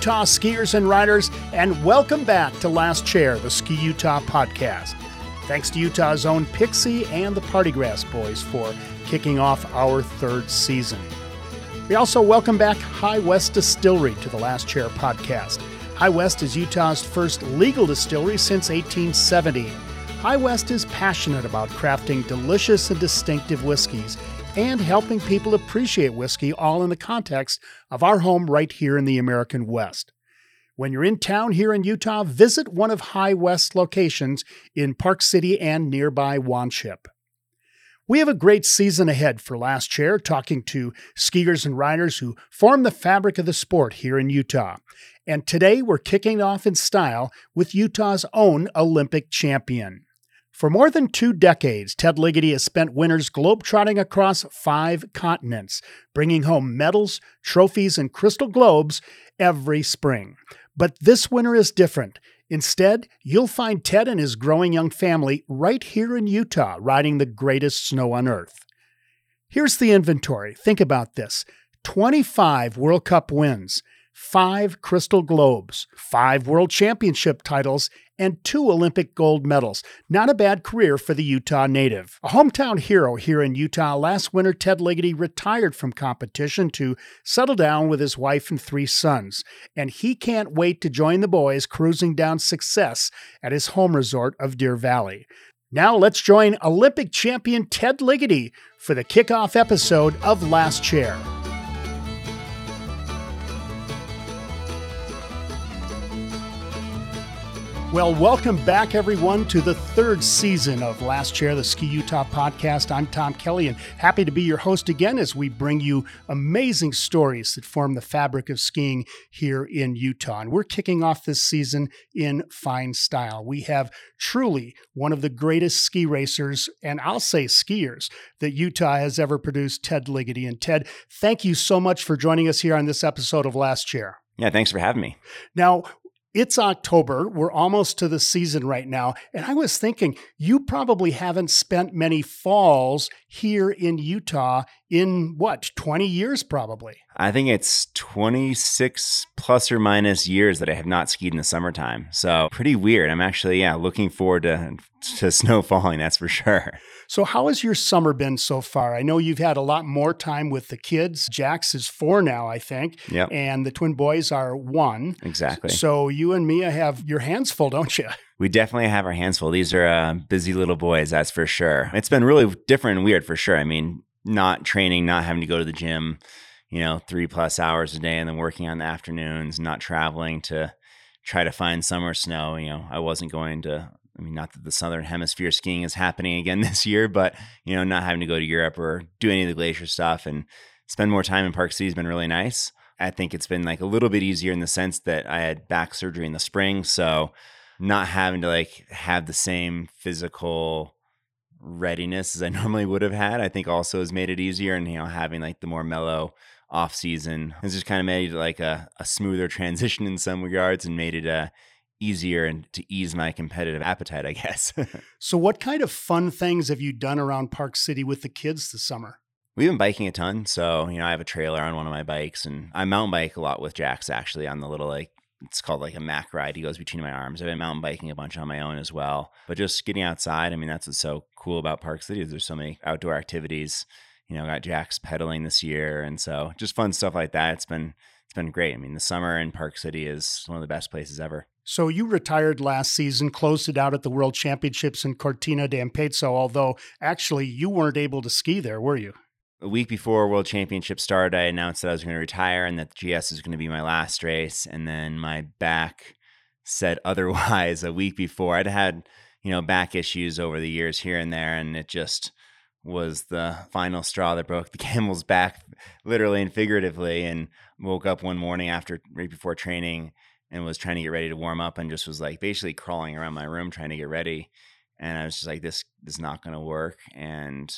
Utah skiers and riders, and welcome back to Last Chair, the Ski Utah podcast. Thanks to Utah's own Pixie and the Partygrass Boys for kicking off our third season. We also welcome back High West Distillery to the Last Chair podcast. High West is Utah's first legal distillery since 1870. High West is passionate about crafting delicious and distinctive whiskeys and helping people appreciate whiskey, all in the context of our home right here in the American West. When you're in town here in Utah, visit one of High West's locations in Park City and nearby Wanship. We have a great season ahead for Last Chair, talking to skiers and riders who form the fabric of the sport here in Utah. And today we're kicking off in style with Utah's own Olympic champion. For more than two decades, Ted Ligety has spent winters globetrotting across five continents, bringing home medals, trophies, and crystal globes every spring. But this winter is different. Instead, you'll find Ted and his growing young family right here in Utah riding the greatest snow on earth. Here's the inventory. Think about this 25 World Cup wins, five Crystal Globes, five World Championship titles, and two Olympic gold medals. Not a bad career for the Utah native. A hometown hero here in Utah, last winter Ted Ligety retired from competition to settle down with his wife and three sons, and he can't wait to join the boys cruising down success at his home resort of Deer Valley. Now let's join Olympic champion Ted Ligety for the kickoff episode of Last Chair. Well, welcome back, everyone, to the third season of Last Chair, the Ski Utah podcast. I'm Tom Kelly, and happy to be your host again as we bring you amazing stories that form the fabric of skiing here in Utah. And we're kicking off this season in fine style. We have truly one of the greatest ski racers, and I'll say skiers, that Utah has ever produced, Ted Ligety. And Ted, thank you so much for joining us here on this episode of Last Chair. Yeah, thanks for having me. Now, it's October. We're almost to the season right now. And I was thinking, you probably haven't spent many falls here in Utah in what, 20 years probably? I think it's 26 plus or minus years that I have not skied in the summertime. So pretty weird. I'm actually, yeah, looking forward to, to snow falling, that's for sure. So, how has your summer been so far? I know you've had a lot more time with the kids. Jax is four now, I think. Yep. And the twin boys are one. Exactly. So, you and Mia have your hands full, don't you? We definitely have our hands full. These are uh, busy little boys, that's for sure. It's been really different and weird for sure. I mean, not training, not having to go to the gym, you know, three plus hours a day and then working on the afternoons, not traveling to try to find summer snow. You know, I wasn't going to I mean, not that the Southern Hemisphere skiing is happening again this year, but you know, not having to go to Europe or do any of the glacier stuff and spend more time in Park City has been really nice. I think it's been like a little bit easier in the sense that I had back surgery in the spring, so not having to like have the same physical readiness as I normally would have had, I think also has made it easier. And you know, having like the more mellow off season has just kind of made it like a, a smoother transition in some regards and made it a easier and to ease my competitive appetite, I guess. so, what kind of fun things have you done around Park City with the kids this summer? We've been biking a ton. So, you know, I have a trailer on one of my bikes and I mountain bike a lot with Jax actually on the little like it's called like a Mac ride. He goes between my arms. I've been mountain biking a bunch on my own as well. But just getting outside, I mean, that's what's so cool about Park City is there's so many outdoor activities. You know, got Jax pedaling this year. And so just fun stuff like that. It's been it's been great. I mean, the summer in Park City is one of the best places ever. So you retired last season, closed it out at the World Championships in Cortina d'Ampezzo, although actually you weren't able to ski there, were you? A week before World Championship started, I announced that I was going to retire and that the GS was going to be my last race. And then my back said otherwise a week before. I'd had, you know, back issues over the years here and there, and it just was the final straw that broke the camel's back, literally and figuratively. And woke up one morning after right before training and was trying to get ready to warm up and just was like basically crawling around my room trying to get ready. And I was just like, this, is not going to work. And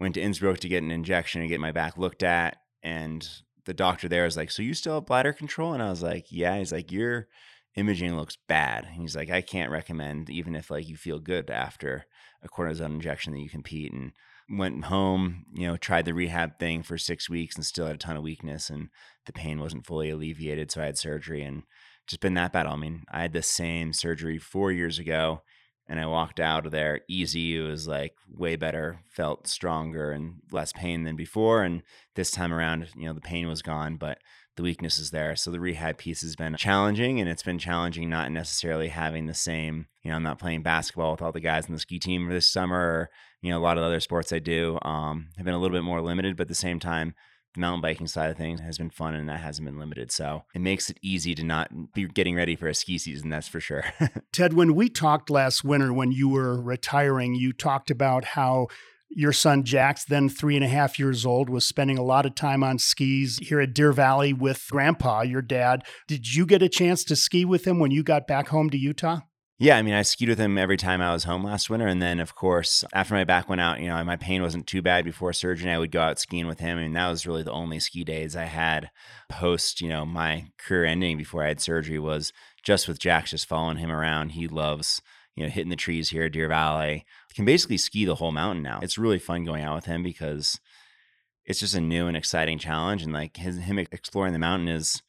went to Innsbruck to get an injection and get my back looked at. And the doctor there was like, so you still have bladder control? And I was like, yeah. He's like, your imaging looks bad. And he's like, I can't recommend even if like you feel good after a cortisone injection that you compete. And went home, you know, tried the rehab thing for six weeks and still had a ton of weakness and the pain wasn't fully alleviated. So I had surgery and just been that battle. I mean, I had the same surgery four years ago and I walked out of there easy. It was like way better, felt stronger and less pain than before. And this time around, you know, the pain was gone, but the weakness is there. So the rehab piece has been challenging and it's been challenging not necessarily having the same, you know, I'm not playing basketball with all the guys in the ski team this summer or, you know, a lot of other sports I do um, have been a little bit more limited, but at the same time, mountain biking side of things has been fun and that hasn't been limited. So it makes it easy to not be getting ready for a ski season, that's for sure. Ted, when we talked last winter when you were retiring, you talked about how your son Jax, then three and a half years old, was spending a lot of time on skis here at Deer Valley with grandpa, your dad. Did you get a chance to ski with him when you got back home to Utah? Yeah, I mean, I skied with him every time I was home last winter. And then, of course, after my back went out, you know, my pain wasn't too bad before surgery. I would go out skiing with him. And that was really the only ski days I had post, you know, my career ending before I had surgery was just with Jax, just following him around. He loves, you know, hitting the trees here at Deer Valley. Can basically ski the whole mountain now. It's really fun going out with him because it's just a new and exciting challenge. And like his, him exploring the mountain is,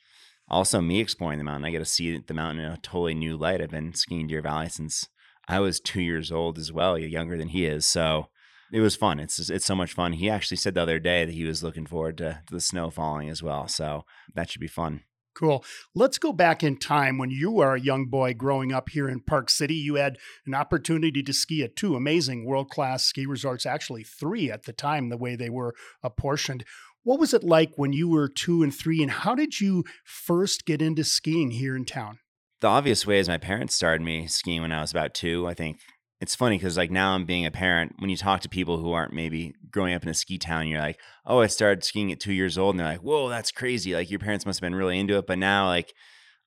also me exploring the mountain. I get to see the mountain in a totally new light. I've been skiing Deer Valley since I was two years old as well, younger than he is. So it was fun. It's just, it's so much fun. He actually said the other day that he was looking forward to, to the snow falling as well. So that should be fun. Cool. Let's go back in time when you were a young boy growing up here in Park City. You had an opportunity to ski at two amazing world class ski resorts, actually, three at the time, the way they were apportioned. What was it like when you were two and three, and how did you first get into skiing here in town? The obvious way is my parents started me skiing when I was about two. I think it's funny because like now I'm being a parent. When you talk to people who aren't maybe growing up in a ski town, you're like, "Oh, I started skiing at two years old," and they're like, "Whoa, that's crazy!" Like your parents must have been really into it. But now, like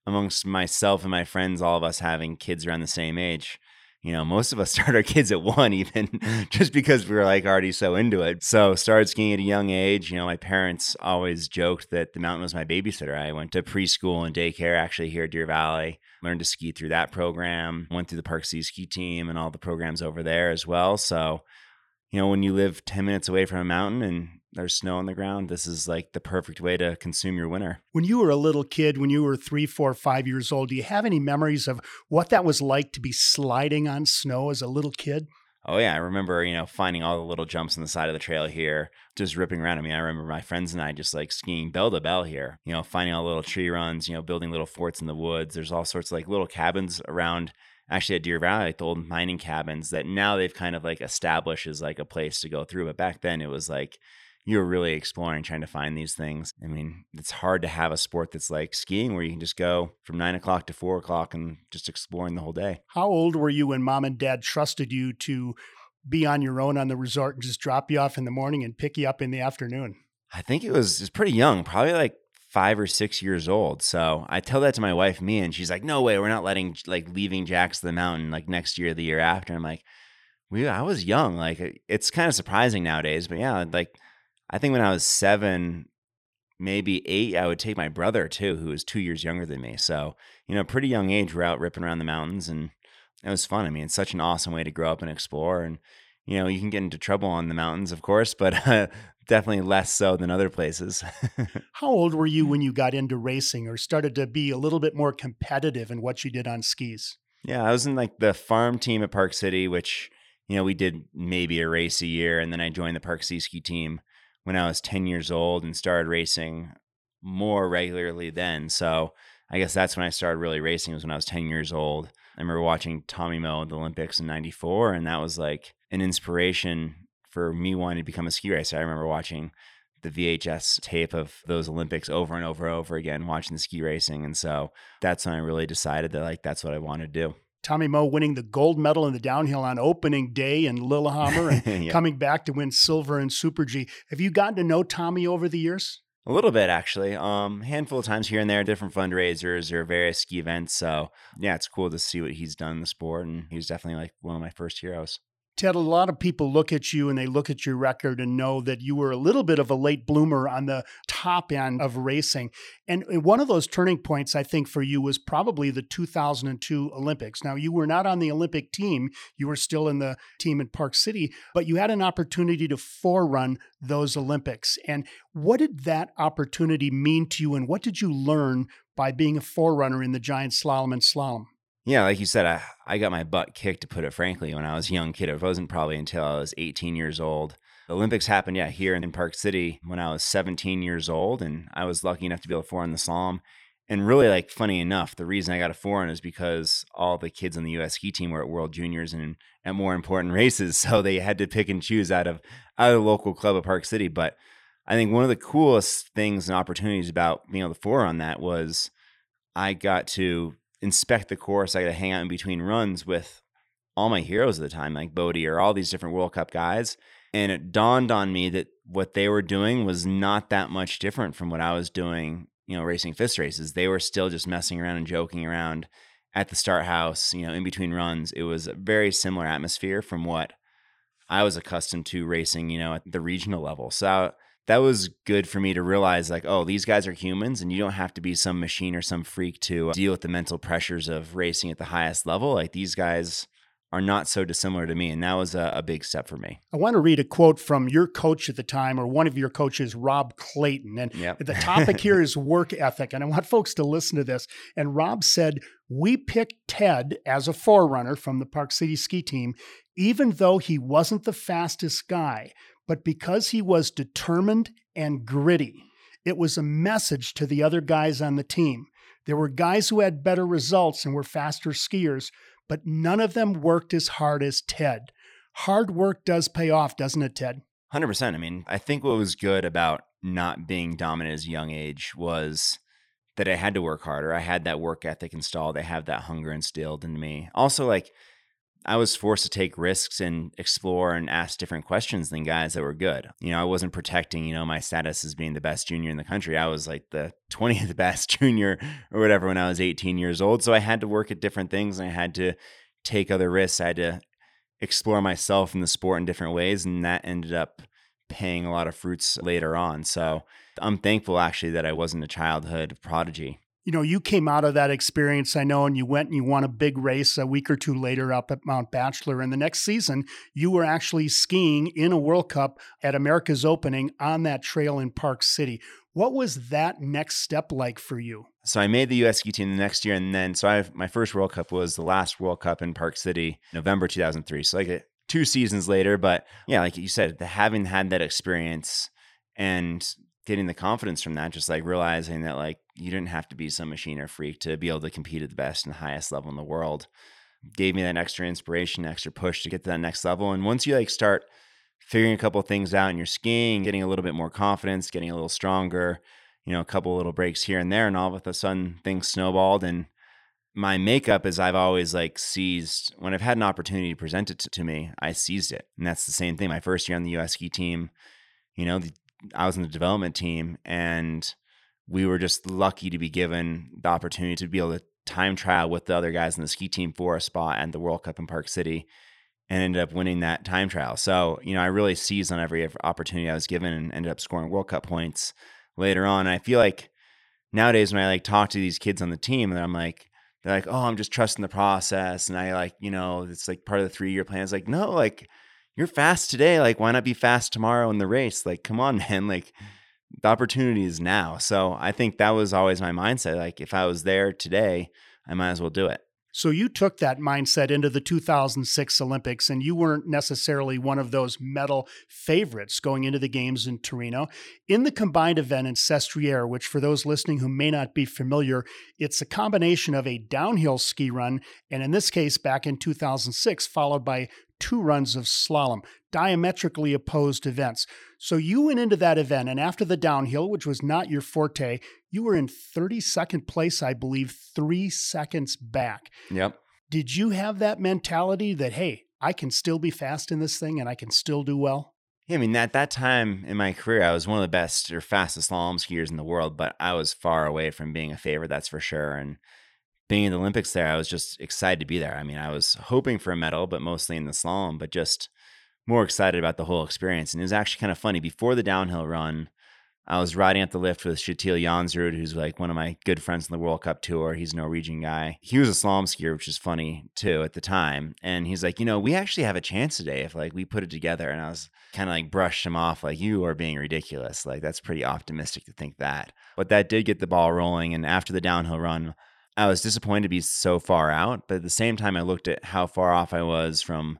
amongst myself and my friends, all of us having kids around the same age, you know, most of us start our kids at one, even just because we were like already so into it. So started skiing at a young age. You know, my parents always joked that the mountain was my babysitter. I went to preschool and daycare actually here at Deer Valley, learned to ski through that program, went through the Park City ski team and all the programs over there as well. So, you know, when you live 10 minutes away from a mountain and there's snow on the ground. This is like the perfect way to consume your winter. When you were a little kid, when you were three, four, five years old, do you have any memories of what that was like to be sliding on snow as a little kid? Oh yeah, I remember, you know, finding all the little jumps on the side of the trail here, just ripping around. I mean, I remember my friends and I just like skiing bell to bell here, you know, finding all the little tree runs, you know, building little forts in the woods. There's all sorts of like little cabins around actually at Deer Valley, like the old mining cabins that now they've kind of like established as like a place to go through. But back then it was like you're really exploring, trying to find these things. I mean, it's hard to have a sport that's like skiing where you can just go from nine o'clock to four o'clock and just exploring the whole day. How old were you when mom and dad trusted you to be on your own on the resort and just drop you off in the morning and pick you up in the afternoon? I think it was, it was pretty young, probably like five or six years old. So I tell that to my wife, Mia, and she's like, no way, we're not letting, like, leaving to the mountain like next year, the year after. I'm like, we, I was young. Like, uh, it's kind of surprising nowadays, but yeah, like, I think when I was seven, maybe eight, I would take my brother too, who was two years younger than me. So, you know, pretty young age, we're out ripping around the mountains and it was fun. I mean, it's such an awesome way to grow up and explore. And, you know, you can get into trouble on the mountains, of course, but uh, definitely less so than other places. How old were you when you got into racing or started to be a little bit more competitive in what you did on skis? Yeah, I was in like the farm team at Park City, which, you know, we did maybe a race a year. And then I joined the Park City ski team when I was 10 years old and started racing more regularly then. So I guess that's when I started really racing was when I was 10 years old. I remember watching Tommy Moe at the Olympics in 94 and that was like an inspiration for me wanting to become a ski racer. I remember watching the VHS tape of those Olympics over and over and over again, watching the ski racing. And so that's when I really decided that like that's what I wanted to do. Tommy Moe winning the gold medal in the downhill on opening day in Lillehammer and coming back to win silver in Super G. Have you gotten to know Tommy over the years? A little bit, actually. Um, handful of times here and there, different fundraisers or various ski events. So yeah, it's cool to see what he's done in the sport, and he's definitely like one of my first heroes. Ted, a lot of people look at you and they look at your record and know that you were a little bit of a late bloomer on the top end of racing. And one of those turning points, I think, for you was probably the 2002 Olympics. Now, you were not on the Olympic team, you were still in the team in Park City, but you had an opportunity to forerun those Olympics. And what did that opportunity mean to you, and what did you learn by being a forerunner in the giant slalom and slalom? Yeah, like you said, I, I got my butt kicked, to put it frankly, when I was a young kid. It wasn't probably until I was 18 years old. The Olympics happened, yeah, here in Park City when I was 17 years old, and I was lucky enough to be able to forerun the slalom. And really, like, funny enough, the reason I got a forerun is because all the kids on the U.S. ski team were at World Juniors and at more important races, so they had to pick and choose out of out of the local club of Park City. But I think one of the coolest things and opportunities about being able to on that was I got to inspect the course. I got to hang out in between runs with all my heroes at the time, like Bode or all these different World Cup guys. And it dawned on me that what they were doing was not that much different from what I was doing, you know, racing FIS races. They were still just messing around and joking around at the start house, you know, in between runs. It was a very similar atmosphere from what I was accustomed to racing, you know, at the regional level. So that was good for me to realize like oh these guys are humans and you don't have to be some machine or some freak to uh, deal with the mental pressures of racing at the highest level. Like these guys are not so dissimilar to me and that was a, a, big step for me. I want to read a quote from your coach at the time or one of your coaches rob clayton and yep. the topic here is work ethic and i want folks to listen to this. And rob said we picked ted as a forerunner from the park city ski team even though he wasn't the fastest guy but because he was determined and gritty, it was a message to the other guys on the team. There were guys who had better results and were faster skiers, but none of them worked as hard as Ted. Hard work does pay off, doesn't it, Ted? 100%. I mean, I think what was good about not being dominant as a young age was that I had to work harder. I had that work ethic installed. I have that hunger instilled in me. Also, like, I was forced to take risks and explore and ask different questions than guys that were good. You know, I wasn't protecting, you know, my status as being the best junior in the country. I was like the 20th best junior or whatever when I was 18 years old. So I had to work at different things and I had to take other risks. I had to explore myself in the sport in different ways. And that ended up paying a lot of fruits later on. So I'm thankful actually that I wasn't a childhood prodigy you know, you came out of that experience, I know, and you went and you won a big race a week or two later up at Mount Bachelor. And the next season, you were actually skiing in a World Cup at America's opening on that trail in Park City. What was that next step like for you? So I made the U.S. ski team the next year, and then so I my first World Cup was the last World Cup in Park City, November 2003. So like uh, two seasons later, but yeah, like you said, having had that experience and getting the confidence from that, just like realizing that like you didn't have to be some machine or freak to be able to compete at the best and highest level in the world, gave me that extra inspiration, extra push to get to that next level. And once you like start figuring a couple things out in your skiing, getting a little bit more confidence, getting a little stronger, you know, a couple little breaks here and there, and all of a sudden things snowballed. And my makeup is I've always like seized when I've had an opportunity to present it to, to me, I seized it. And that's the same thing. My first year on the US ski team, you know, the I was in the development team and we were just lucky to be given the opportunity to be able to time trial with the other guys in the ski team for a spot at the World Cup in Park City and ended up winning that time trial. So, you know, I really seized on every opportunity I was given and ended up scoring World Cup points later on. And I feel like nowadays when I like talk to these kids on the team and I'm like, they're like, oh, I'm just trusting the process. And I like, you know, it's like part of the three year plan. It's like, no, like you're fast today. Like, why not be fast tomorrow in the race? Like, come on, man. Like, the opportunity is now. So I think that was always my mindset. Like, if I was there today, I might as well do it. So you took that mindset into the 2006 Olympics, and you weren't necessarily one of those medal favorites going into the games in Torino. In the combined event in Sestriere, which for those listening who may not be familiar, it's a combination of a downhill ski run, and in this case, back in 2006, followed by two runs of slalom, diametrically opposed events. So you went into that event, and after the downhill, which was not your forte, you were in 32nd place, I believe, three seconds back. Yep. Did you have that mentality that, hey, I can still be fast in this thing and I can still do well? Yeah, I mean, at that time in my career, I was one of the best or fastest slalom skiers in the world, but I was far away from being a favorite, that's for sure. And being in the Olympics there, I was just excited to be there. I mean, I was hoping for a medal, but mostly in the slalom, but just more excited about the whole experience. And it was actually kind of funny. Before the downhill run, I was riding up the lift with Kjetil Jansrud, who's like one of my good friends in the World Cup tour. He's a Norwegian guy. He was a slalom skier, which is funny too at the time. And he's like, you know, we actually have a chance today if like we put it together. And I was kind of like brushed him off, like, you are being ridiculous. Like, that's pretty optimistic to think that. But that did get the ball rolling. And after the downhill run, I was disappointed to be so far out. But at the same time, I looked at how far off I was from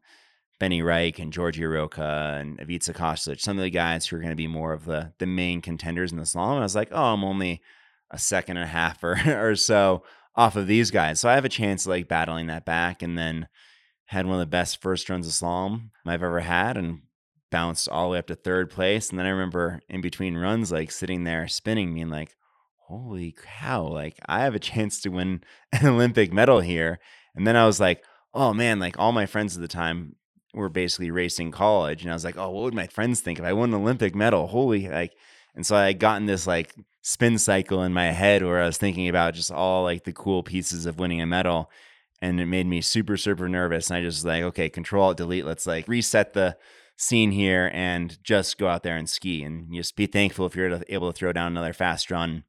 Benny Raich and Giorgio Rocca and Ivica Kostelic, some of the guys who are going to be more of the the main contenders in the slalom. I was like, oh, I'm only a second and a half or, or so off of these guys. So I have a chance of like battling that back and then had one of the best first runs of slalom I've ever had and bounced all the way up to third place. And then I remember in between runs, like sitting there spinning, being like, holy cow, like I have a chance to win an Olympic medal here. And then I was like, oh man, like all my friends at the time were basically racing college. And I was like, oh, what would my friends think if I won an Olympic medal? Holy, like, and so I got in this like spin cycle in my head where I was thinking about just all like the cool pieces of winning a medal. And it made me super, super nervous. And I just like, okay, control alt delete. Let's like reset the scene here and just go out there and ski and just be thankful if you're able to throw down another fast run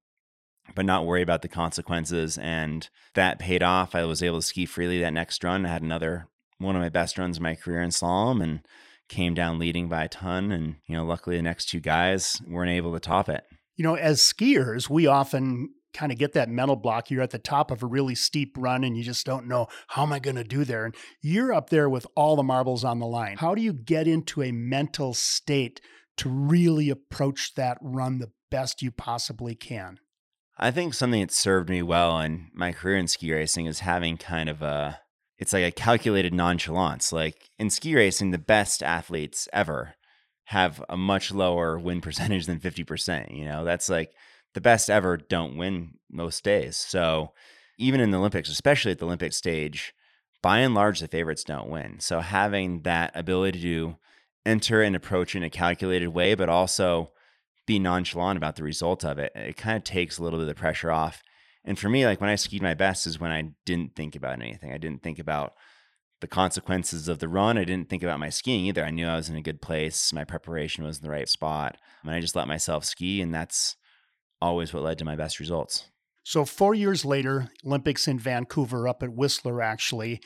but not worry about the consequences. And that paid off. I was able to ski freely that next run. I had another one of my best runs of my career in slalom and came down leading by a ton. And, you know, luckily the next two guys weren't able to top it. You know, as skiers, we often kind of get that mental block. You're at the top of a really steep run and you just don't know how am I going to do there. And you're up there with all the marbles on the line. How do you get into a mental state to really approach that run the best you possibly can? I think something that served me well in my career in ski racing is having kind of a it's like a calculated nonchalance. Like in ski racing, the best athletes ever have a much lower win percentage than 50%. You know, that's like the best ever don't win most days. So even in the Olympics, especially at the Olympic stage, by and large, the favorites don't win. So having that ability to enter and approach in a calculated way, but also be nonchalant about the result of it, it kind of takes a little bit of the pressure off and for me, like when I skied my best is when I didn't think about anything. I didn't think about the consequences of the run. I didn't think about my skiing either. I knew I was in a good place. My preparation was in the right spot. And I just let myself ski. And that's always what led to my best results. So, four years later, Olympics in Vancouver, up at Whistler, actually.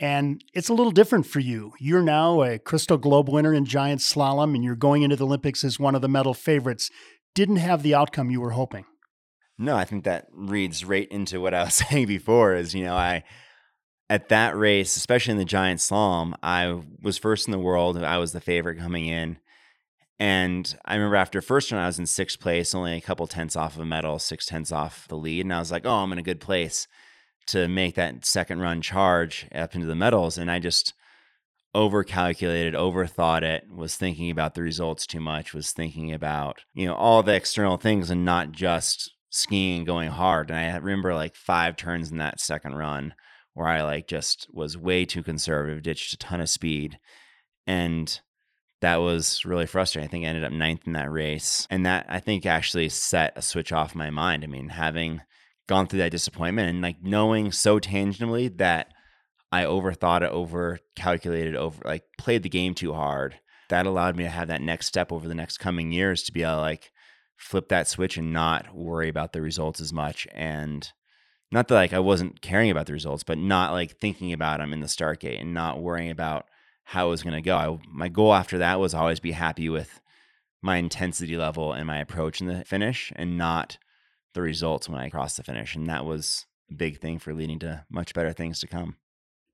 And it's a little different for you. You're now a Crystal Globe winner in giant slalom, and you're going into the Olympics as one of the medal favorites. Didn't have the outcome you were hoping. No, I think that reads right into what I was saying before is, you know, I at that race, especially in the giant slalom, I was first in the world. I was the favorite coming in. And I remember after first run, I was in sixth place, only a couple tenths off of a medal, six tenths off the lead. And I was like, oh, I'm in a good place to make that second run charge up into the medals. And I just over calculated, overthought it, was thinking about the results too much, was thinking about, you know, all the external things and not just skiing and going hard. And I remember like five turns in that second run where I like just was way too conservative, ditched a ton of speed. And that was really frustrating. I think I ended up ninth in that race. And that I think actually set a switch off my mind. I mean, having gone through that disappointment and like knowing so tangibly that I overthought it, over calculated, over like played the game too hard. That allowed me to have that next step over the next coming years to be able to like flip that switch and not worry about the results as much and not that like I wasn't caring about the results, but not like thinking about them in the start gate and not worrying about how it was going to go. I, my goal after that was always be happy with my intensity level and my approach in the finish and not the results when I crossed the finish. And that was a big thing for leading to much better things to come.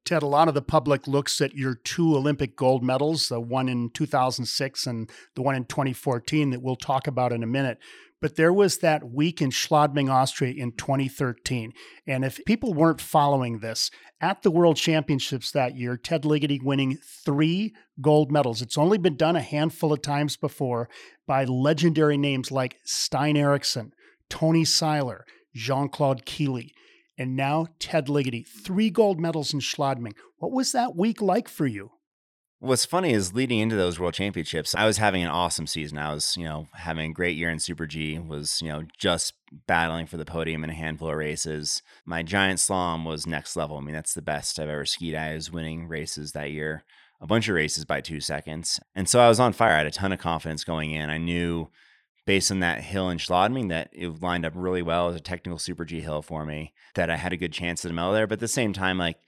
Ted, a lot of the public looks at your two Olympic gold medals, the one in 2006 and the one in 2014 that we'll talk about in a minute. But there was that week in Schladming, Austria in 2013. And if people weren't following this, at the World Championships that year, Ted Ligety winning three gold medals. It's only been done a handful of times before by legendary names like Stein Eriksen, Toni Sailer, Jean Claude Killy and now Ted Ligety, three gold medals in Schladming. What was that week like for you? What's funny is leading into those world championships, I was having an awesome season. I was, you know, having a great year in Super G, was, you know, just battling for the podium in a handful of races. My giant slalom was next level. I mean, that's the best I've ever skied. I was winning races that year, a bunch of races by two seconds. And so I was on fire. I had a ton of confidence going in. I knew based on that hill in Schladming that it lined up really well as a technical Super G hill for me, that I had a good chance a medal there. But at the same time, like,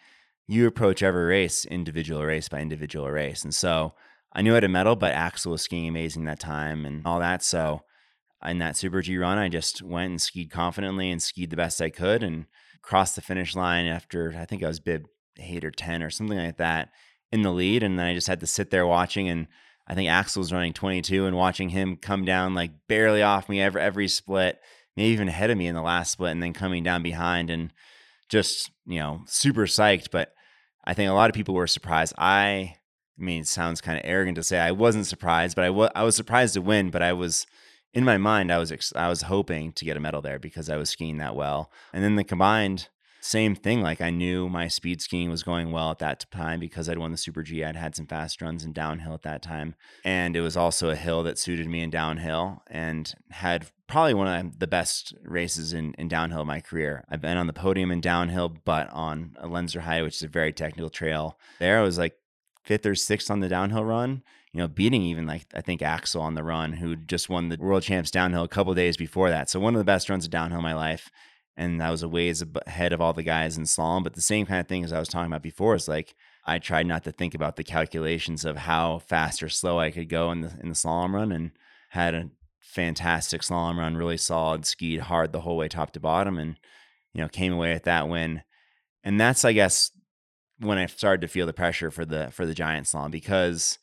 you approach every race individual race by individual race. And so I knew I had a medal, but Aksel was skiing amazing that time and all that. So in that Super G run, I just went and skied confidently and skied the best I could and crossed the finish line after I think I was bib eight or 10 or something like that in the lead. And then I just had to sit there watching. And I think Aksel was running 22 and watching him come down like barely off me every, every split, maybe even ahead of me in the last split and then coming down behind. And just, you know, super psyched. But I think a lot of people were surprised. I, I mean, it sounds kind of arrogant to say I wasn't surprised, but I, was I was surprised to win. But I was, in my mind, I was ex- I was hoping to get a medal there because I was skiing that well. And then the combined, same thing. Like I knew my speed skiing was going well at that time because I'd won the Super G. I'd had some fast runs in downhill at that time. And it was also a hill that suited me in downhill and had probably one of the best races in, in downhill my career. I've been on the podium in downhill, but on a Lenzerheide, which is a very technical trail. There I was like fifth or sixth on the downhill run you know, beating even like I think Aksel on the run, who just won the world champs downhill a couple days before that. So one of the best runs of downhill in my life and I was a ways ahead of all the guys in slalom. But the same kind of thing as I was talking about before is like I tried not to think about the calculations of how fast or slow I could go in the in the slalom run, and had a fantastic slalom run, really solid, skied hard the whole way top to bottom, and you know came away with that win. And that's I guess when I started to feel the pressure for the for the giant slalom because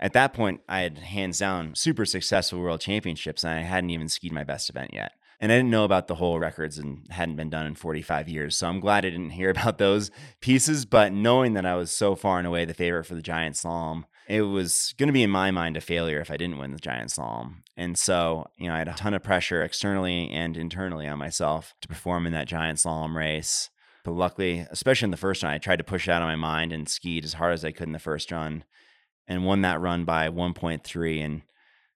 at that point I had hands down super successful world championships and I hadn't even skied my best event yet. And I didn't know about the whole records and hadn't been done in 45 years. So I'm glad I didn't hear about those pieces. But knowing that I was so far and away the favorite for the Giant Slalom, it was going to be in my mind a failure if I didn't win the Giant Slalom. And so, you know, I had a ton of pressure externally and internally on myself to perform in that Giant Slalom race. But luckily, especially in the first run, I tried to push it out of my mind and skied as hard as I could in the first run and won that run by 1.3. And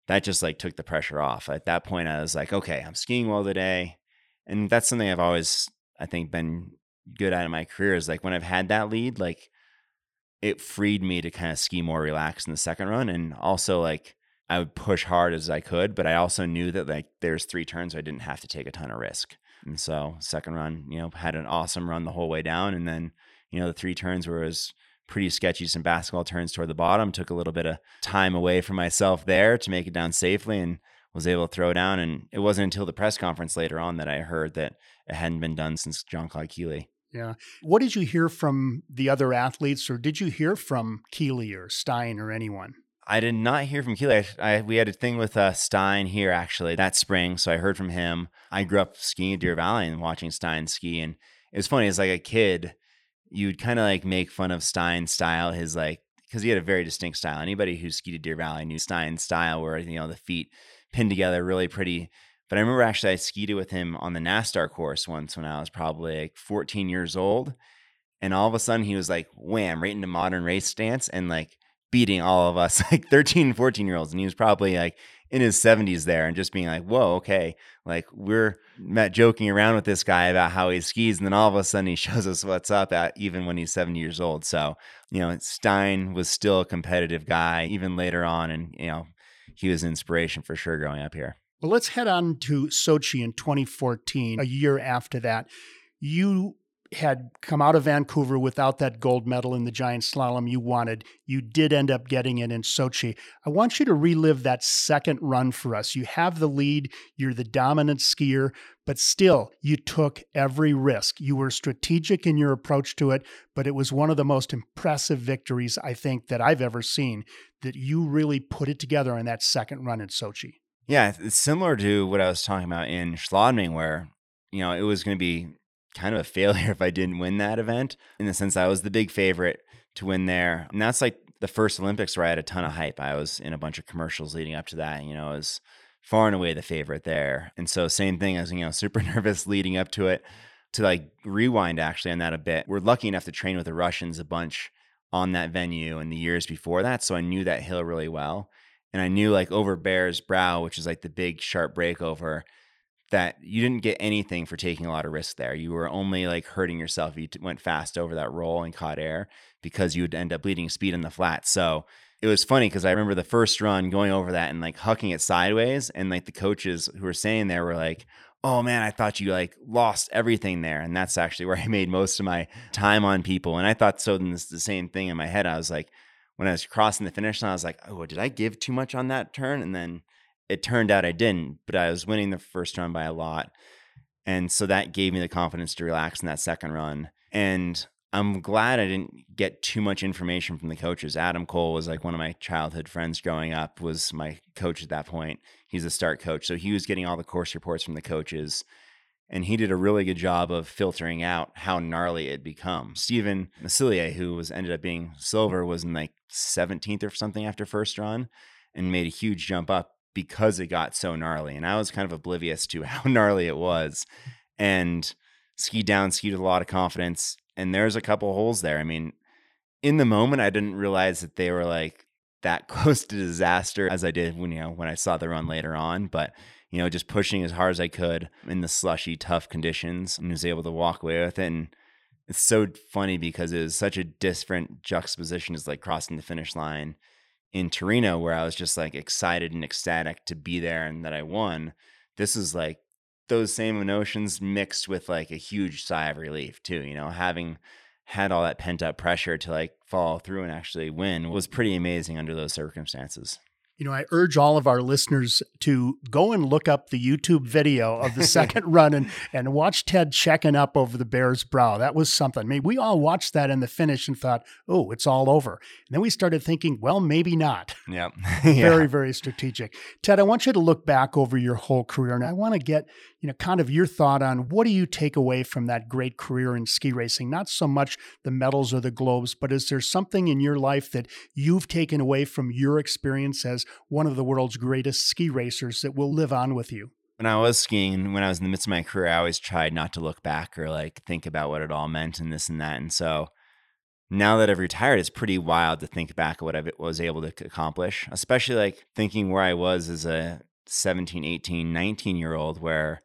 that just like took the pressure off. At that point, I was like, okay, I'm skiing well today. And that's something I've always, I think, been good at in my career is like when I've had that lead, like it freed me to kind of ski more relaxed in the second run. And also, like, I would push hard as I could, but I also knew that like there's three turns I didn't have to take a ton of risk. And so, second run, you know, had an awesome run the whole way down. And then, you know, the three turns were as pretty sketchy some basketball turns toward the bottom took a little bit of time away from myself there to make it down safely and was able to throw down and it wasn't until the press conference later on that i heard that it hadn't been done since John claude Killy. yeah what did you hear from the other athletes or did you hear from Killy or stein or anyone I did not hear from Killy. I, I, we had a thing with uh, Stein here actually that spring, so I heard from him. I grew up skiing at Deer Valley and watching Stein ski, and it was funny. As like a kid, you'd kind of like make fun of Stein's style, his like because he had a very distinct style. Anybody who skied at Deer Valley knew Stein's style, where you know the feet pinned together, really pretty. But I remember actually I skied it with him on the NASTAR course once when I was probably like 14 years old, and all of a sudden he was like wham right into modern race stance and like beating all of us like 13 14 year olds and he was probably like in his 70s there and just being like, whoa, okay. Like we're met joking around with this guy about how he skis, and then all of a sudden he shows us what's up at even when he's 70 years old. So, you know, Stein was still a competitive guy even later on, and you know, he was an inspiration for sure growing up here. Well, let's head on to Sochi in 2014, a year after that. You had come out of Vancouver without that gold medal in the giant slalom you wanted. You did end up getting it in Sochi. I want you to relive that second run for us. You have the lead, you're the dominant skier, but still, you took every risk. You were strategic in your approach to it, but it was one of the most impressive victories I think that I've ever seen that you really put it together on that second run in Sochi. Yeah, it's similar to what I was talking about in Schladming, where you know it was going to be kind of a failure if I didn't win that event in the sense I was the big favorite to win there. And that's like the first Olympics where I had a ton of hype. I was in a bunch of commercials leading up to that, you know, I was far and away the favorite there. And so same thing as, you know, super nervous leading up to it to like rewind actually on that a bit. We're lucky enough to train with the Russians a bunch on that venue and the years before that. So I knew that hill really well. And I knew like over Bears Brow, which is like the big sharp breakover, that you didn't get anything for taking a lot of risk there. You were only like hurting yourself you went fast over that roll and caught air because you would end up bleeding speed in the flat. So it was funny because I remember the first run going over that and like hucking it sideways. And like the coaches who were saying there were like, oh man, I thought you like lost everything there. And that's actually where I made most of my time on people. And I thought so then this the same thing in my head. I was like, when I was crossing the finish line, I was like, oh, did I give too much on that turn? And then it turned out I didn't, but I was winning the first run by a lot. And so that gave me the confidence to relax in that second run. And I'm glad I didn't get too much information from the coaches. Adam Cole was like one of my childhood friends growing up, was my coach at that point. He's a start coach. So he was getting all the course reports from the coaches. And he did a really good job of filtering out how gnarly it had become. Stephen Missillier, who was ended up being silver, was in like 17th or something after first run and made a huge jump up because it got so gnarly. And I was kind of oblivious to how gnarly it was. And skied down, skied with a lot of confidence. And there's a couple holes there. I mean, in the moment, I didn't realize that they were like that close to disaster as I did when you know when I saw the run later on. But you know, just pushing as hard as I could in the slushy, tough conditions, and was able to walk away with it. And it's so funny because it was such a different juxtaposition as like crossing the finish line in Torino where I was just like excited and ecstatic to be there and that I won. This is like those same emotions mixed with like a huge sigh of relief too, you know, having had all that pent up pressure to like fall through and actually win was pretty amazing under those circumstances. You know, I urge all of our listeners to go and look up the YouTube video of the second run and, and watch Ted checking up over the bear's brow. That was something. I mean, we all watched that in the finish and thought, oh, it's all over. And then we started thinking, well, maybe not. Yeah. very, very strategic. Ted, I want you to look back over your whole career and I want to get you know, kind of your thought on what do you take away from that great career in ski racing? Not so much the medals or the globes, but is there something in your life that you've taken away from your experience as one of the world's greatest ski racers that will live on with you? When I was skiing, when I was in the midst of my career, I always tried not to look back or like think about what it all meant and this and that. And so now that I've retired, it's pretty wild to think back at what I was able to accomplish, especially like thinking where I was as a 17, 18, 19 year old, where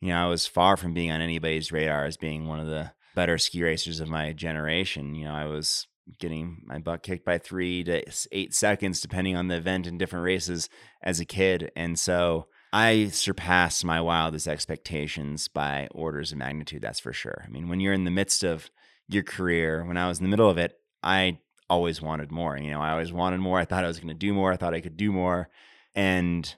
you know, I was far from being on anybody's radar as being one of the better ski racers of my generation. You know, I was getting my butt kicked by three to eight seconds, depending on the event in different races as a kid. And so I surpassed my wildest expectations by orders of magnitude, that's for sure. I mean, when you're in the midst of your career, when I was in the middle of it, I always wanted more. You know, I always wanted more. I thought I was going to do more. I thought I could do more. And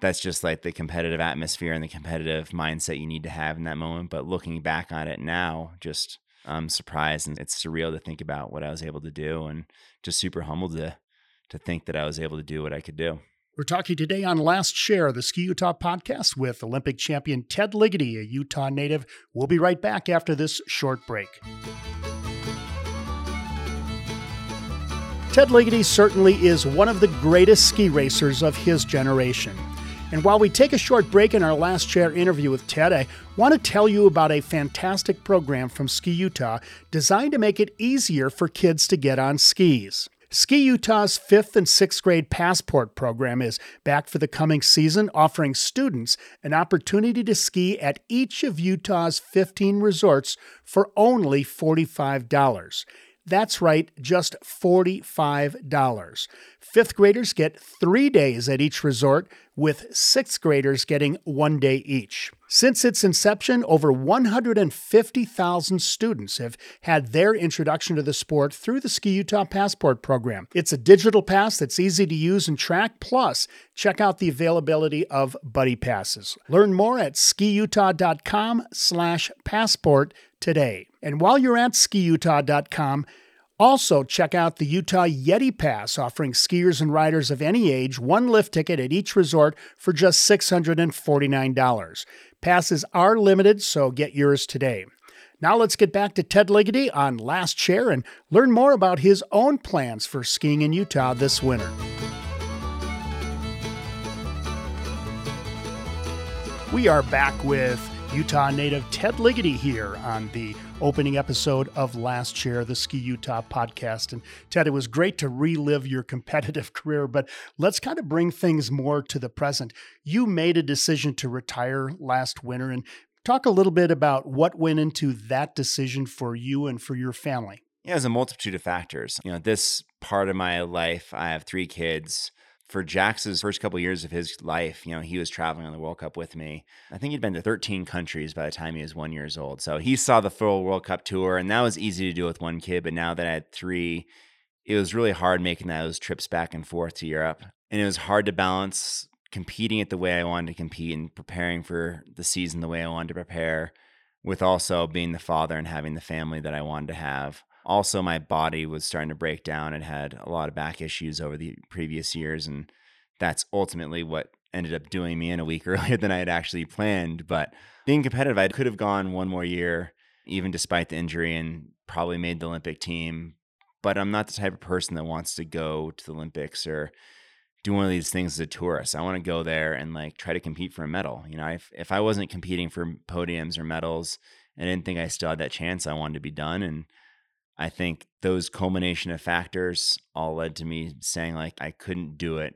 that's just like the competitive atmosphere and the competitive mindset you need to have in that moment. But looking back on it now, just I'm surprised and it's surreal to think about what I was able to do and just super humbled to to think that I was able to do what I could do. We're talking today on Last Chair, the Ski Utah podcast with Olympic champion Ted Ligety, a Utah native. We'll be right back after this short break. Ted Ligety certainly is one of the greatest ski racers of his generation. And while we take a short break in our last chair interview with Ted, I want to tell you about a fantastic program from Ski Utah designed to make it easier for kids to get on skis. Ski Utah's fifth and sixth grade passport program is back for the coming season, offering students an opportunity to ski at each of Utah's 15 resorts for only $45. That's right, just $45. Fifth graders get three days at each resort, with sixth graders getting one day each. Since its inception, over 150,000 students have had their introduction to the sport through the Ski Utah Passport program. It's a digital pass that's easy to use and track, plus, check out the availability of buddy passes. Learn more at skiutah.com slash passport today. And while you're at skiutah.com, also, check out the Utah Yeti Pass, offering skiers and riders of any age one lift ticket at each resort for just $649. Passes are limited, so get yours today. Now let's get back to Ted Ligety on Last Chair and learn more about his own plans for skiing in Utah this winter. We are back with Utah native Ted Ligety here on the opening episode of Last Chair, the Ski Utah podcast. And Ted, it was great to relive your competitive career, but let's kind of bring things more to the present. You made a decision to retire last winter and talk a little bit about what went into that decision for you and for your family. Yeah, there's a multitude of factors. You know, this part of my life, I have three kids for Jax's first couple of years of his life, you know, he was traveling on the World Cup with me. I think he'd been to 13 countries by the time he was one years old. So he saw the full World Cup tour, and that was easy to do with one kid. But now that I had three, it was really hard making those trips back and forth to Europe, and it was hard to balance competing it the way I wanted to compete and preparing for the season the way I wanted to prepare, with also being the father and having the family that I wanted to have also my body was starting to break down and had a lot of back issues over the previous years and that's ultimately what ended up doing me in a week earlier than I had actually planned but being competitive I could have gone one more year even despite the injury and probably made the Olympic team but I'm not the type of person that wants to go to the Olympics or do one of these things as a tourist. I want to go there and like try to compete for a medal. You know, if if I wasn't competing for podiums or medals and didn't think I still had that chance, I wanted to be done. And I think those culmination of factors all led to me saying like I couldn't do it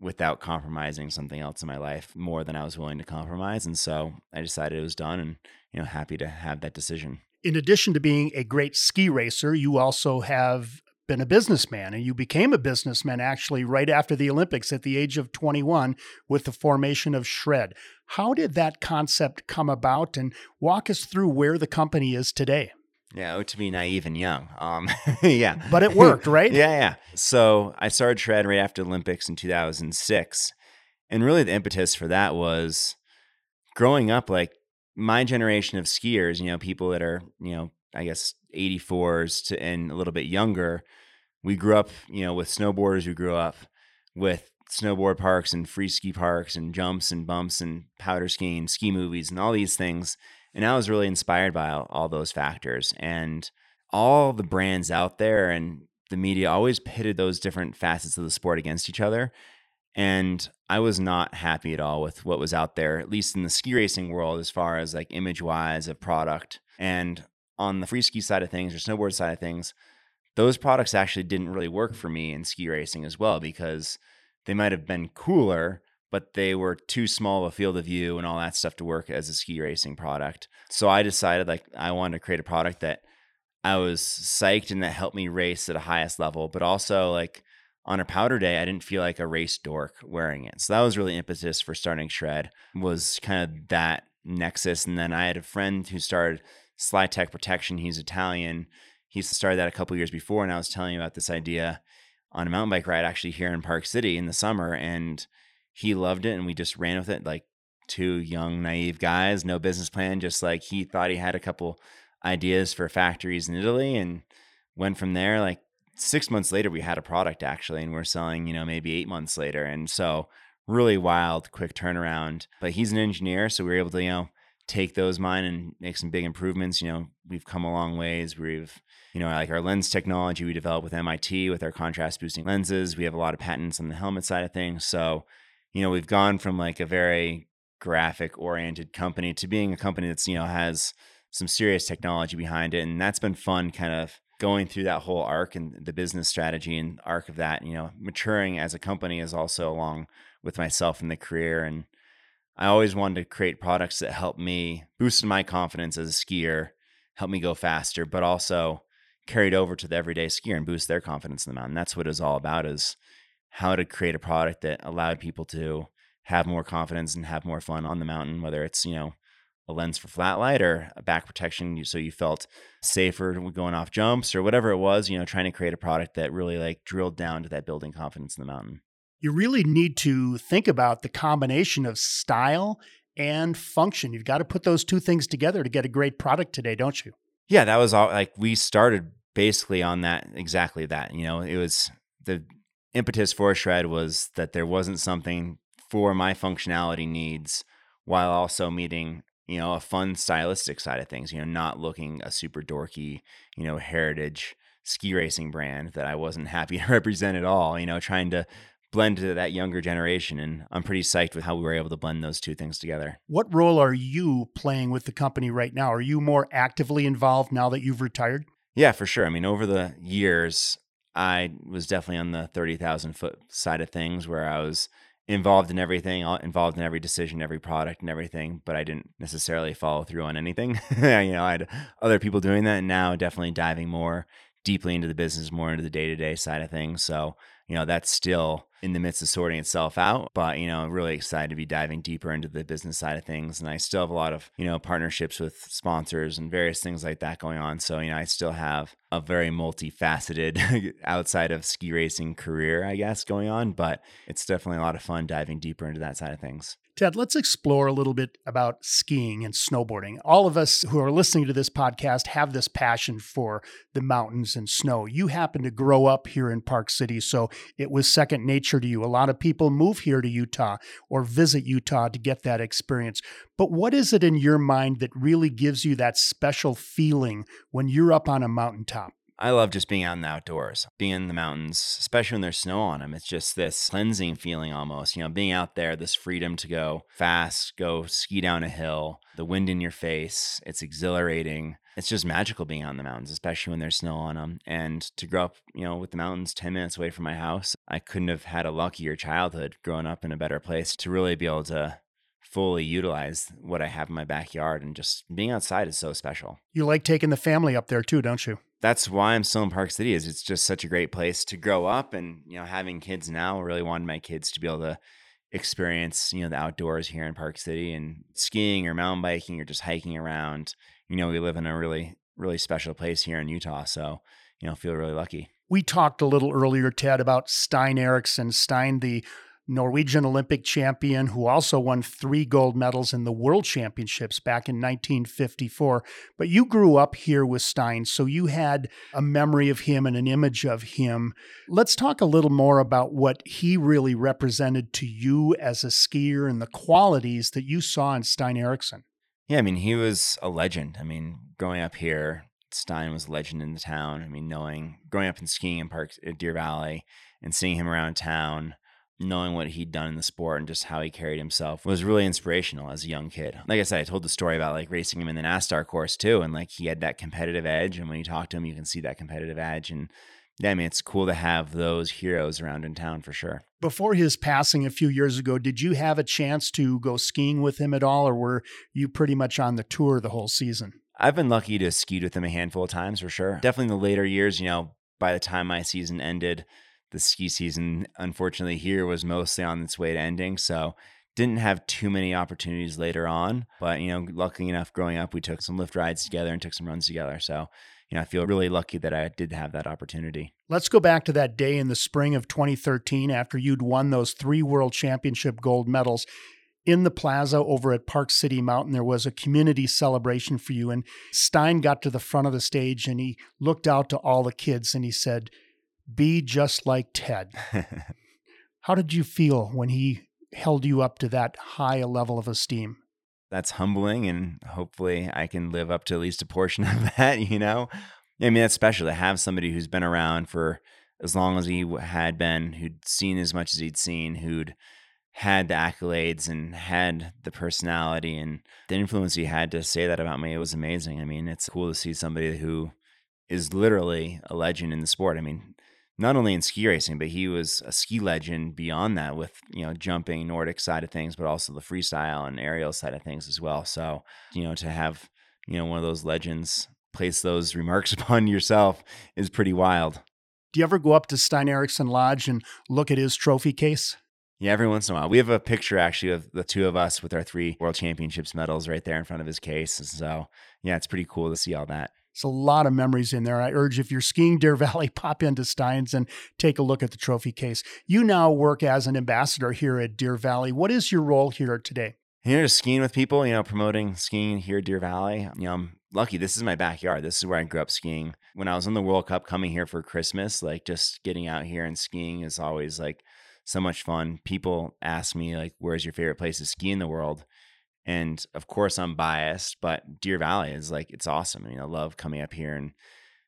without compromising something else in my life more than I was willing to compromise. And so I decided it was done and, you know, happy to have that decision. In addition to being a great ski racer, you also have been a businessman and you became a businessman actually right after the Olympics at the age of 21 with the formation of Shred. How did that concept come about and walk us through where the company is today? Yeah, oh, to be naive and young. Um, yeah, but it worked, right? yeah, yeah. So I started shred right after Olympics in 2006, and really the impetus for that was growing up. Like my generation of skiers, you know, people that are, you know, I guess 84s to and a little bit younger. We grew up, you know, with snowboarders. We grew up with snowboard parks and free ski parks and jumps and bumps and powder skiing, ski movies, and all these things and I was really inspired by all, all those factors and all the brands out there and the media always pitted those different facets of the sport against each other. And I was not happy at all with what was out there, at least in the ski racing world, as far as like image wise of product. And on the free ski side of things or snowboard side of things, those products actually didn't really work for me in ski racing as well because they might have been cooler, but they were too small of a field of view and all that stuff to work as a ski racing product. So I decided like I wanted to create a product that I was psyched and that helped me race at a highest level, but also like on a powder day, I didn't feel like a race dork wearing it. So that was really impetus for starting Shred was kind of that nexus. And then I had a friend who started Slytech Protection. He's Italian. He started that a couple years before, and I was telling you about this idea on a mountain bike ride actually here in Park City in the summer, and he loved it and we just ran with it like two young naive guys no business plan just like he thought he had a couple ideas for factories in italy and went from there like six months later we had a product actually and we're selling you know maybe eight months later and so really wild quick turnaround but he's an engineer so we were able to you know take those mine and make some big improvements you know we've come a long ways we've you know like our lens technology we developed with mit with our contrast boosting lenses we have a lot of patents on the helmet side of things so you know, we've gone from like a very graphic oriented company to being a company that's, you know, has some serious technology behind it. And that's been fun kind of going through that whole arc and the business strategy and arc of that, you know, maturing as a company is also along with myself in the career. And I always wanted to create products that help me boost my confidence as a skier, help me go faster, but also carried over to the everyday skier and boost their confidence in the mountain. That's what it's all about is how to create a product that allowed people to have more confidence and have more fun on the mountain, whether it's, you know, a lens for flat light or a back protection so you felt safer going off jumps or whatever it was, you know, trying to create a product that really like drilled down to that building confidence in the mountain. You really need to think about the combination of style and function. You've got to put those two things together to get a great product today, don't you? Yeah, that was all like we started basically on that exactly that. You know, it was the impetus for Shred was that there wasn't something for my functionality needs while also meeting you know a fun stylistic side of things you know not looking a super dorky you know heritage ski racing brand that i wasn't happy to represent at all you know trying to blend to that younger generation. And I'm pretty psyched with how we were able to blend those two things together. What role are you playing with the company right now? Are you more actively involved now that you've retired? Yeah, for sure. I mean, over the years, I was definitely on the 30,000 foot side of things where I was involved in everything, involved in every decision, every product, and everything, but I didn't necessarily follow through on anything. you know, I had other people doing that, and now definitely diving more deeply into the business, more into the day to day side of things. So, you know, that's still in the midst of sorting itself out. But, you know, I'm really excited to be diving deeper into the business side of things. And I still have a lot of, you know, partnerships with sponsors and various things like that going on. So, you know, I still have a very multifaceted outside of ski racing career, I guess, going on. But it's definitely a lot of fun diving deeper into that side of things. Ted, let's explore a little bit about skiing and snowboarding. All of us who are listening to this podcast have this passion for the mountains and snow. You happen to grow up here in Park City, so it was second nature to you. A lot of people move here to Utah or visit Utah to get that experience. But what is it in your mind that really gives you that special feeling when you're up on a mountaintop? I love just being out in the outdoors, being in the mountains, especially when there's snow on them. It's just this cleansing feeling almost, you know, being out there, this freedom to go fast, go ski down a hill, the wind in your face. It's exhilarating. It's just magical being out in the mountains, especially when there's snow on them. And to grow up, you know, with the mountains 10 minutes away from my house, I couldn't have had a luckier childhood growing up in a better place to really be able to fully utilize what I have in my backyard and just being outside is so special. You like taking the family up there too, don't you? That's why I'm still in Park City is it's just such a great place to grow up and you know having kids now I really wanted my kids to be able to experience you know the outdoors here in Park City and skiing or mountain biking or just hiking around. You know we live in a really really special place here in Utah so you know feel really lucky. We talked a little earlier Ted about Stein Eriksen Stein the Norwegian Olympic champion who also won three gold medals in the World Championships back in 1954. But you grew up here with Stein, so you had a memory of him and an image of him. Let's talk a little more about what he really represented to you as a skier and the qualities that you saw in Stein Eriksen. Yeah, I mean, he was a legend. I mean, growing up here, Stein was a legend in the town. I mean, knowing, growing up and skiing in parks at Deer Valley and seeing him around town knowing what he'd done in the sport and just how he carried himself was really inspirational as a young kid. Like I said, I told the story about like racing him in the NASTAR course too, and like he had that competitive edge. And when you talk to him, you can see that competitive edge. And yeah, I mean, it's cool to have those heroes around in town for sure. Before his passing a few years ago, did you have a chance to go skiing with him at all, or were you pretty much on the tour the whole season? I've been lucky to ski with him a handful of times for sure. Definitely in the later years, you know, by the time my season ended, the ski season, unfortunately, here was mostly on its way to ending. So didn't have too many opportunities later on. But, you know, luckily enough growing up, we took some lift rides together and took some runs together. So, you know, I feel really lucky that I did have that opportunity. Let's go back to that day in the spring of 2013 after you'd won those three world championship gold medals. In the plaza over at Park City Mountain, there was a community celebration for you. And Stein got to the front of the stage and he looked out to all the kids and he said, be just like Ted. How did you feel when he held you up to that high a level of esteem? That's humbling, and hopefully I can live up to at least a portion of that, you know? I mean, that's special to have somebody who's been around for as long as he had been, who'd seen as much as he'd seen, who'd had the accolades and had the personality and the influence he had to say that about me. It was amazing. I mean, it's cool to see somebody who is literally a legend in the sport. I mean, not only in ski racing, but he was a ski legend beyond that with, you know, jumping Nordic side of things, but also the freestyle and aerial side of things as well. So, you know, to have, you know, one of those legends place those remarks upon yourself is pretty wild. Do you ever go up to Stein Eriksen Lodge and look at his trophy case? Yeah, every once in a while. We have a picture actually of the two of us with our three World Championships medals right there in front of his case. So, yeah, it's pretty cool to see all that. It's a lot of memories in there. I urge if you're skiing Deer Valley, pop into Steins and take a look at the trophy case. You now work as an ambassador here at Deer Valley. What is your role here today? Here, just skiing with people, you know, promoting skiing here at Deer Valley. You know, I'm lucky. This is my backyard. This is where I grew up skiing. When I was in the World Cup coming here for Christmas, like just getting out here and skiing is always like so much fun. People ask me like, "Where's your favorite place to ski in the world?" And of course, I'm biased, but Deer Valley is like, it's awesome. I mean, I love coming up here and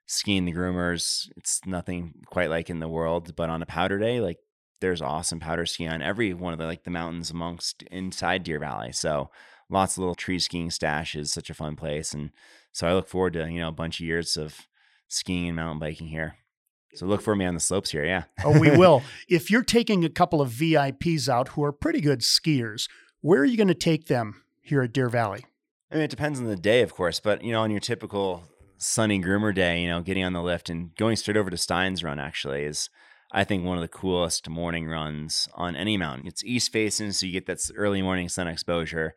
skiing the groomers. It's nothing quite like in the world, but on a powder day, like there's awesome powder ski on every one of the like the mountains amongst inside Deer Valley. So lots of little tree skiing stashes, such a fun place. And so I look forward to, you know, a bunch of years of skiing and mountain biking here. So look for me on the slopes here. Yeah. oh, we will. If you're taking a couple of VIPs out who are pretty good skiers, where are you going to take them here at Deer Valley? I mean, it depends on the day, of course, but you know, on your typical sunny groomer day, you know, getting on the lift and going straight over to Stein's Run actually is, I think, one of the coolest morning runs on any mountain. It's east facing, so you get that early morning sun exposure,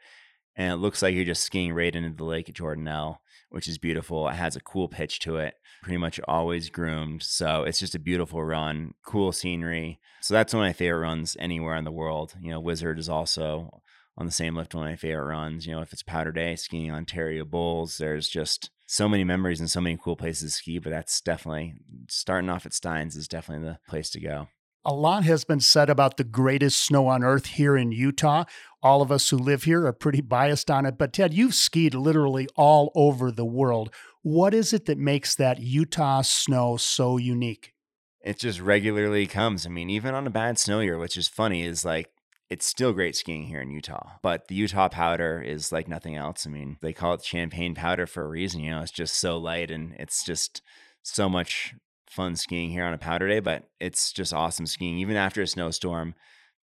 and it looks like you're just skiing right into the lake at Jordanelle, which is beautiful. It has a cool pitch to it, pretty much always groomed. So it's just a beautiful run, cool scenery. So that's one of my favorite runs anywhere in the world. You know, Wizard is also on the same lift one of my favorite runs. You know, if it's Powder Day, skiing Ontario Bowls, there's just so many memories and so many cool places to ski. But that's definitely starting off at Steins is definitely the place to go. A lot has been said about the greatest snow on earth here in Utah. All of us who live here are pretty biased on it. But Ted, you've skied literally all over the world. What is it that makes that Utah snow so unique? It just regularly comes. I mean, even on a bad snow year, which is funny, is like it's still great skiing here in Utah, but the Utah powder is like nothing else. I mean, they call it champagne powder for a reason. You know, it's just so light and it's just so much fun skiing here on a powder day, but it's just awesome skiing. Even after a snowstorm,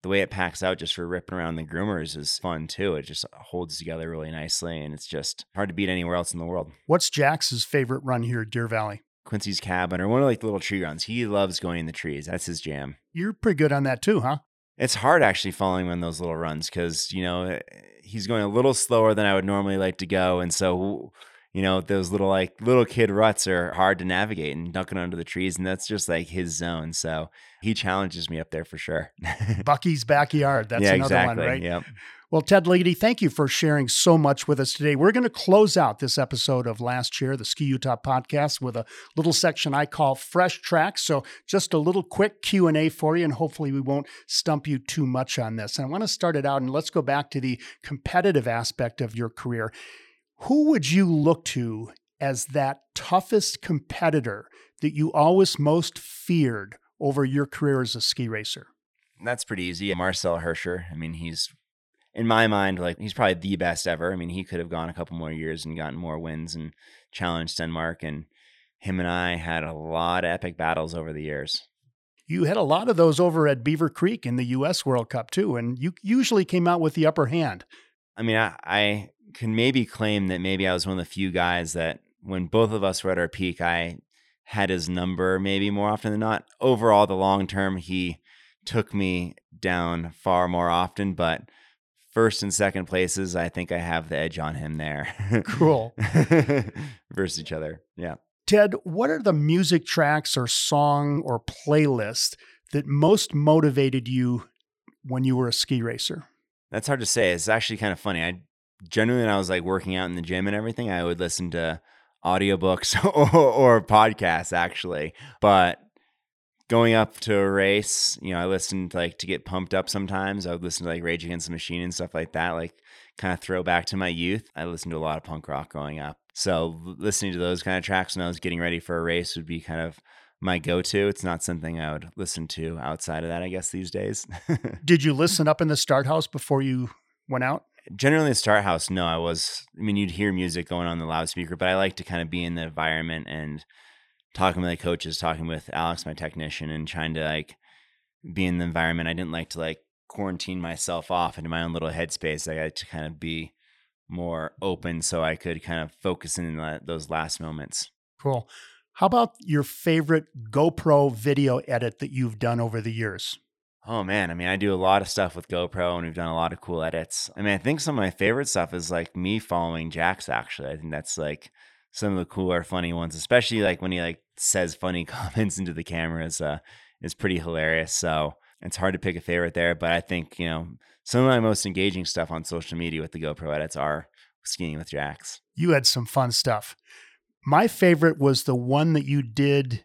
the way it packs out just for ripping around the groomers is fun too. It just holds together really nicely and it's just hard to beat anywhere else in the world. What's Jax's favorite run here at Deer Valley? Quincy's cabin or one of like the little tree runs. He loves going in the trees. That's his jam. You're pretty good on that too, huh? It's hard actually following him on those little runs because, you know, eh, he's going a little slower than I would normally like to go. And so you know, those little like little kid ruts are hard to navigate and ducking under the trees, and that's just like his zone. So he challenges me up there for sure. Bucky's backyard. That's yeah, another exactly. one, right? Yep. Well, Ted Ligety, thank you for sharing so much with us today. We're going to close out this episode of Last Chair, the Ski Utah podcast, with a little section I call Fresh Tracks. So, just a little quick Q and A for you, and hopefully we won't stump you too much on this. And I want to start it out, and let's go back to the competitive aspect of your career. Who would you look to as that toughest competitor that you always most feared over your career as a ski racer? That's pretty easy. Marcel Hirscher. I mean, he's in my mind, like he's probably the best ever. I mean, he could have gone a couple more years and gotten more wins and challenged Stenmark. And him and I had a lot of epic battles over the years. You had a lot of those over at Beaver Creek in the U.S. World Cup too, and you usually came out with the upper hand. I mean, I, I can maybe claim that maybe I was one of the few guys that when both of us were at our peak, I had his number maybe more often than not. Overall, the long term, he took me down far more often, but first and second places, I think I have the edge on him there. Cool. Versus each other. Yeah. Ted, what are the music tracks or song or playlist that most motivated you when you were a ski racer? That's hard to say. It's actually kind of funny. I generally when I was like working out in the gym and everything, I would listen to audiobooks or, or podcasts actually. But going up to a race, you know, I listened like to get pumped up sometimes. I would listen to like Rage Against the Machine and stuff like that, like kind of throw back to my youth. I listened to a lot of punk rock growing up. So listening to those kind of tracks when I was getting ready for a race would be kind of my go-to. It's not something I would listen to outside of that, I guess, these days. Did you listen up in the start house before you went out? generally the start house no i was i mean you'd hear music going on the loudspeaker but i like to kind of be in the environment and talking with the coaches talking with alex my technician and trying to like be in the environment. I didn't like to like quarantine myself off into my own little headspace. I got to kind of be more open so i could kind of focus in the, those last moments. Cool. How about your favorite gopro video edit that you've done over the years? Oh man, I mean, I do a lot of stuff with GoPro and we've done a lot of cool edits. I mean, I think some of my favorite stuff is like me following Jax actually. I think that's like some of the cooler funny ones, especially like when he like says funny comments into the camera is uh is pretty hilarious. So, it's hard to pick a favorite there, but I think, you know, some of my most engaging stuff on social media with the GoPro edits are skiing with Jax. You had some fun stuff. My favorite was the one that you did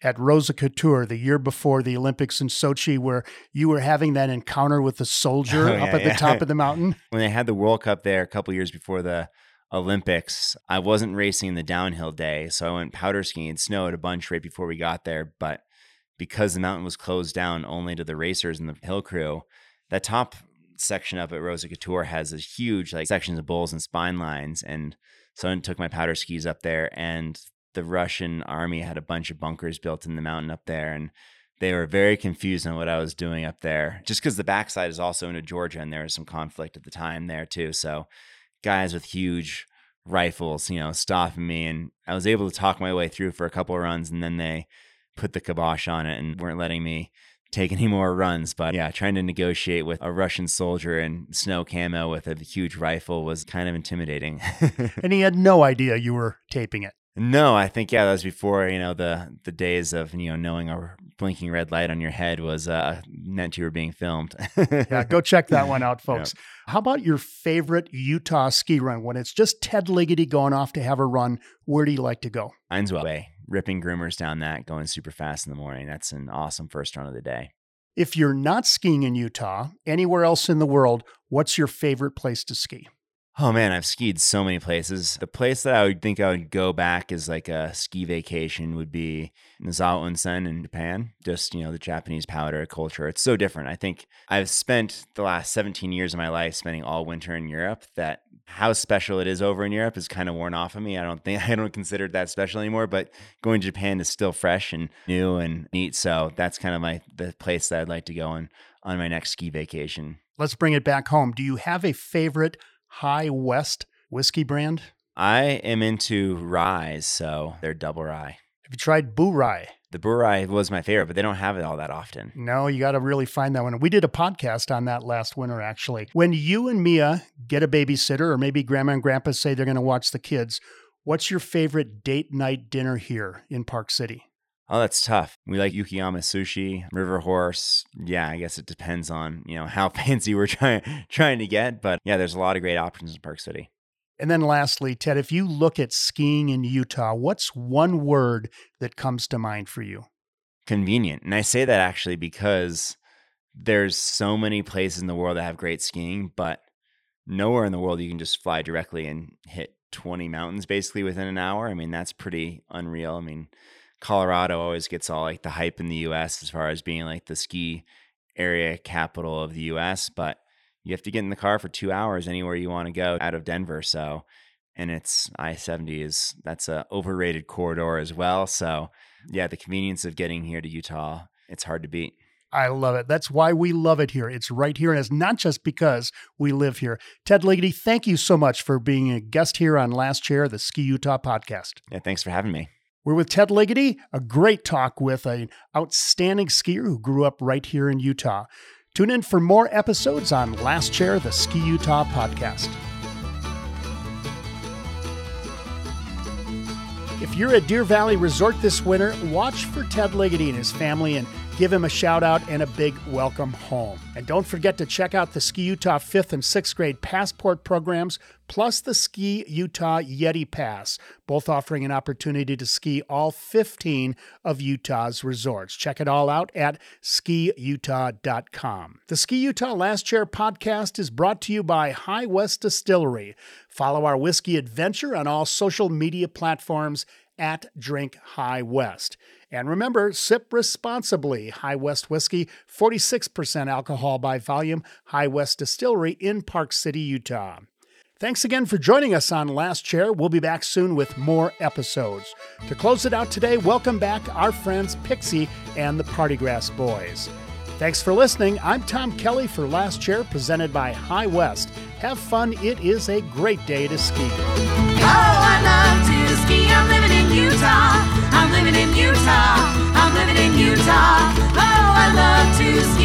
at Rosa Khutor the year before the Olympics in Sochi, where you were having that encounter with the soldier Oh, up at yeah. the top of the mountain. When they had the World Cup there a couple years before the Olympics, I wasn't racing the downhill day, so I went powder skiing. It snowed a bunch right before we got there, but because the mountain was closed down only to the racers and the hill crew, that top section up at Rosa Khutor has a huge like sections of bowls and spine lines. And so I took my powder skis up there and the Russian army had a bunch of bunkers built in the mountain up there. And they were very confused on what I was doing up there. Just because the backside is also into Georgia and there was some conflict at the time there too. So guys with huge rifles, you know, stopping me and I was able to talk my way through for a couple of runs and then they put the kibosh on it and weren't letting me take any more runs. But yeah, trying to negotiate with a Russian soldier in snow camo with a huge rifle was kind of intimidating. and he had no idea you were taping it. No, I think yeah, that was before you know the the days of you know knowing a blinking red light on your head was uh, meant you were being filmed. yeah, go check that one out, folks. Yep. How about your favorite Utah ski run when it's just Ted Ligety going off to have a run? Where do you like to go? Way ripping groomers down that, going super fast in the morning. That's an awesome first run of the day. If you're not skiing in Utah, anywhere else in the world, what's your favorite place to ski? Oh man, I've skied so many places. The place that I would think I would go back as like a ski vacation would be Nozawa Onsen in Japan. Just, you know, the Japanese powder culture. It's so different. I think I've spent the last 17 years of my life spending all winter in Europe that how special it is over in Europe is kind of worn off of me. I don't think I don't consider it that special anymore, but going to Japan is still fresh and new and neat. So that's kind of my the place that I'd like to go on on my next ski vacation. Let's bring it back home. Do you have a favorite High West whiskey brand? I am into rye, so they're double rye. Have you tried Bourye? The Bourye was my favorite, but they don't have it all that often. No, you got to really find that one. We did a podcast on that last winter, actually. When you and Mia get a babysitter, or maybe grandma and grandpa say they're going to watch the kids, what's your favorite date night dinner here in Park City? Oh, that's tough. We like Yukiyama sushi, River Horse. Yeah, I guess it depends on, you know, how fancy we're trying trying to get, but yeah, there's a lot of great options in Park City. And then lastly, Ted, if you look at skiing in Utah, what's one word that comes to mind for you? Convenient. And I say that actually because there's so many places in the world that have great skiing, but nowhere in the world you can just fly directly and hit 20 mountains basically within an hour. I mean, that's pretty unreal. I mean, Colorado always gets all like the hype in the US as far as being like the ski area capital of the US, but you have to get in the car for two hours anywhere you want to go out of Denver. So, and it's I 70 is that's a overrated corridor as well. So, yeah, the convenience of getting here to Utah, it's hard to beat. I love it. That's why we love it here. It's right here. And it's not just because we live here. Ted Ligety, thank you so much for being a guest here on Last Chair, the Ski Utah podcast. Yeah, thanks for having me. We're with Ted Ligety, a great talk with an outstanding skier who grew up right here in Utah. Tune in for more episodes on Last Chair, the Ski Utah podcast. If you're at Deer Valley Resort this winter, watch for Ted Ligety and his family and give him a shout out and a big welcome home. And don't forget to check out the Ski Utah 5th and 6th grade passport programs, plus the Ski Utah Yeti Pass, both offering an opportunity to ski all 15 of Utah's resorts. Check it all out at skiutah.com. The Ski Utah Last Chair podcast is brought to you by High West Distillery. Follow our whiskey adventure on all social media platforms at Drink High West. And remember, sip responsibly. High West Whiskey, 46% alcohol by volume, High West Distillery in Park City, Utah. Thanks again for joining us on Last Chair. We'll be back soon with more episodes. To close it out today, welcome back our friends Pixie and the Partygrass Boys. Thanks for listening. I'm Tom Kelly for Last Chair, presented by High West. Have fun. It is a great day to ski. Oh, Utah. I'm living in Utah. I'm living in Utah. Oh, I love to ski.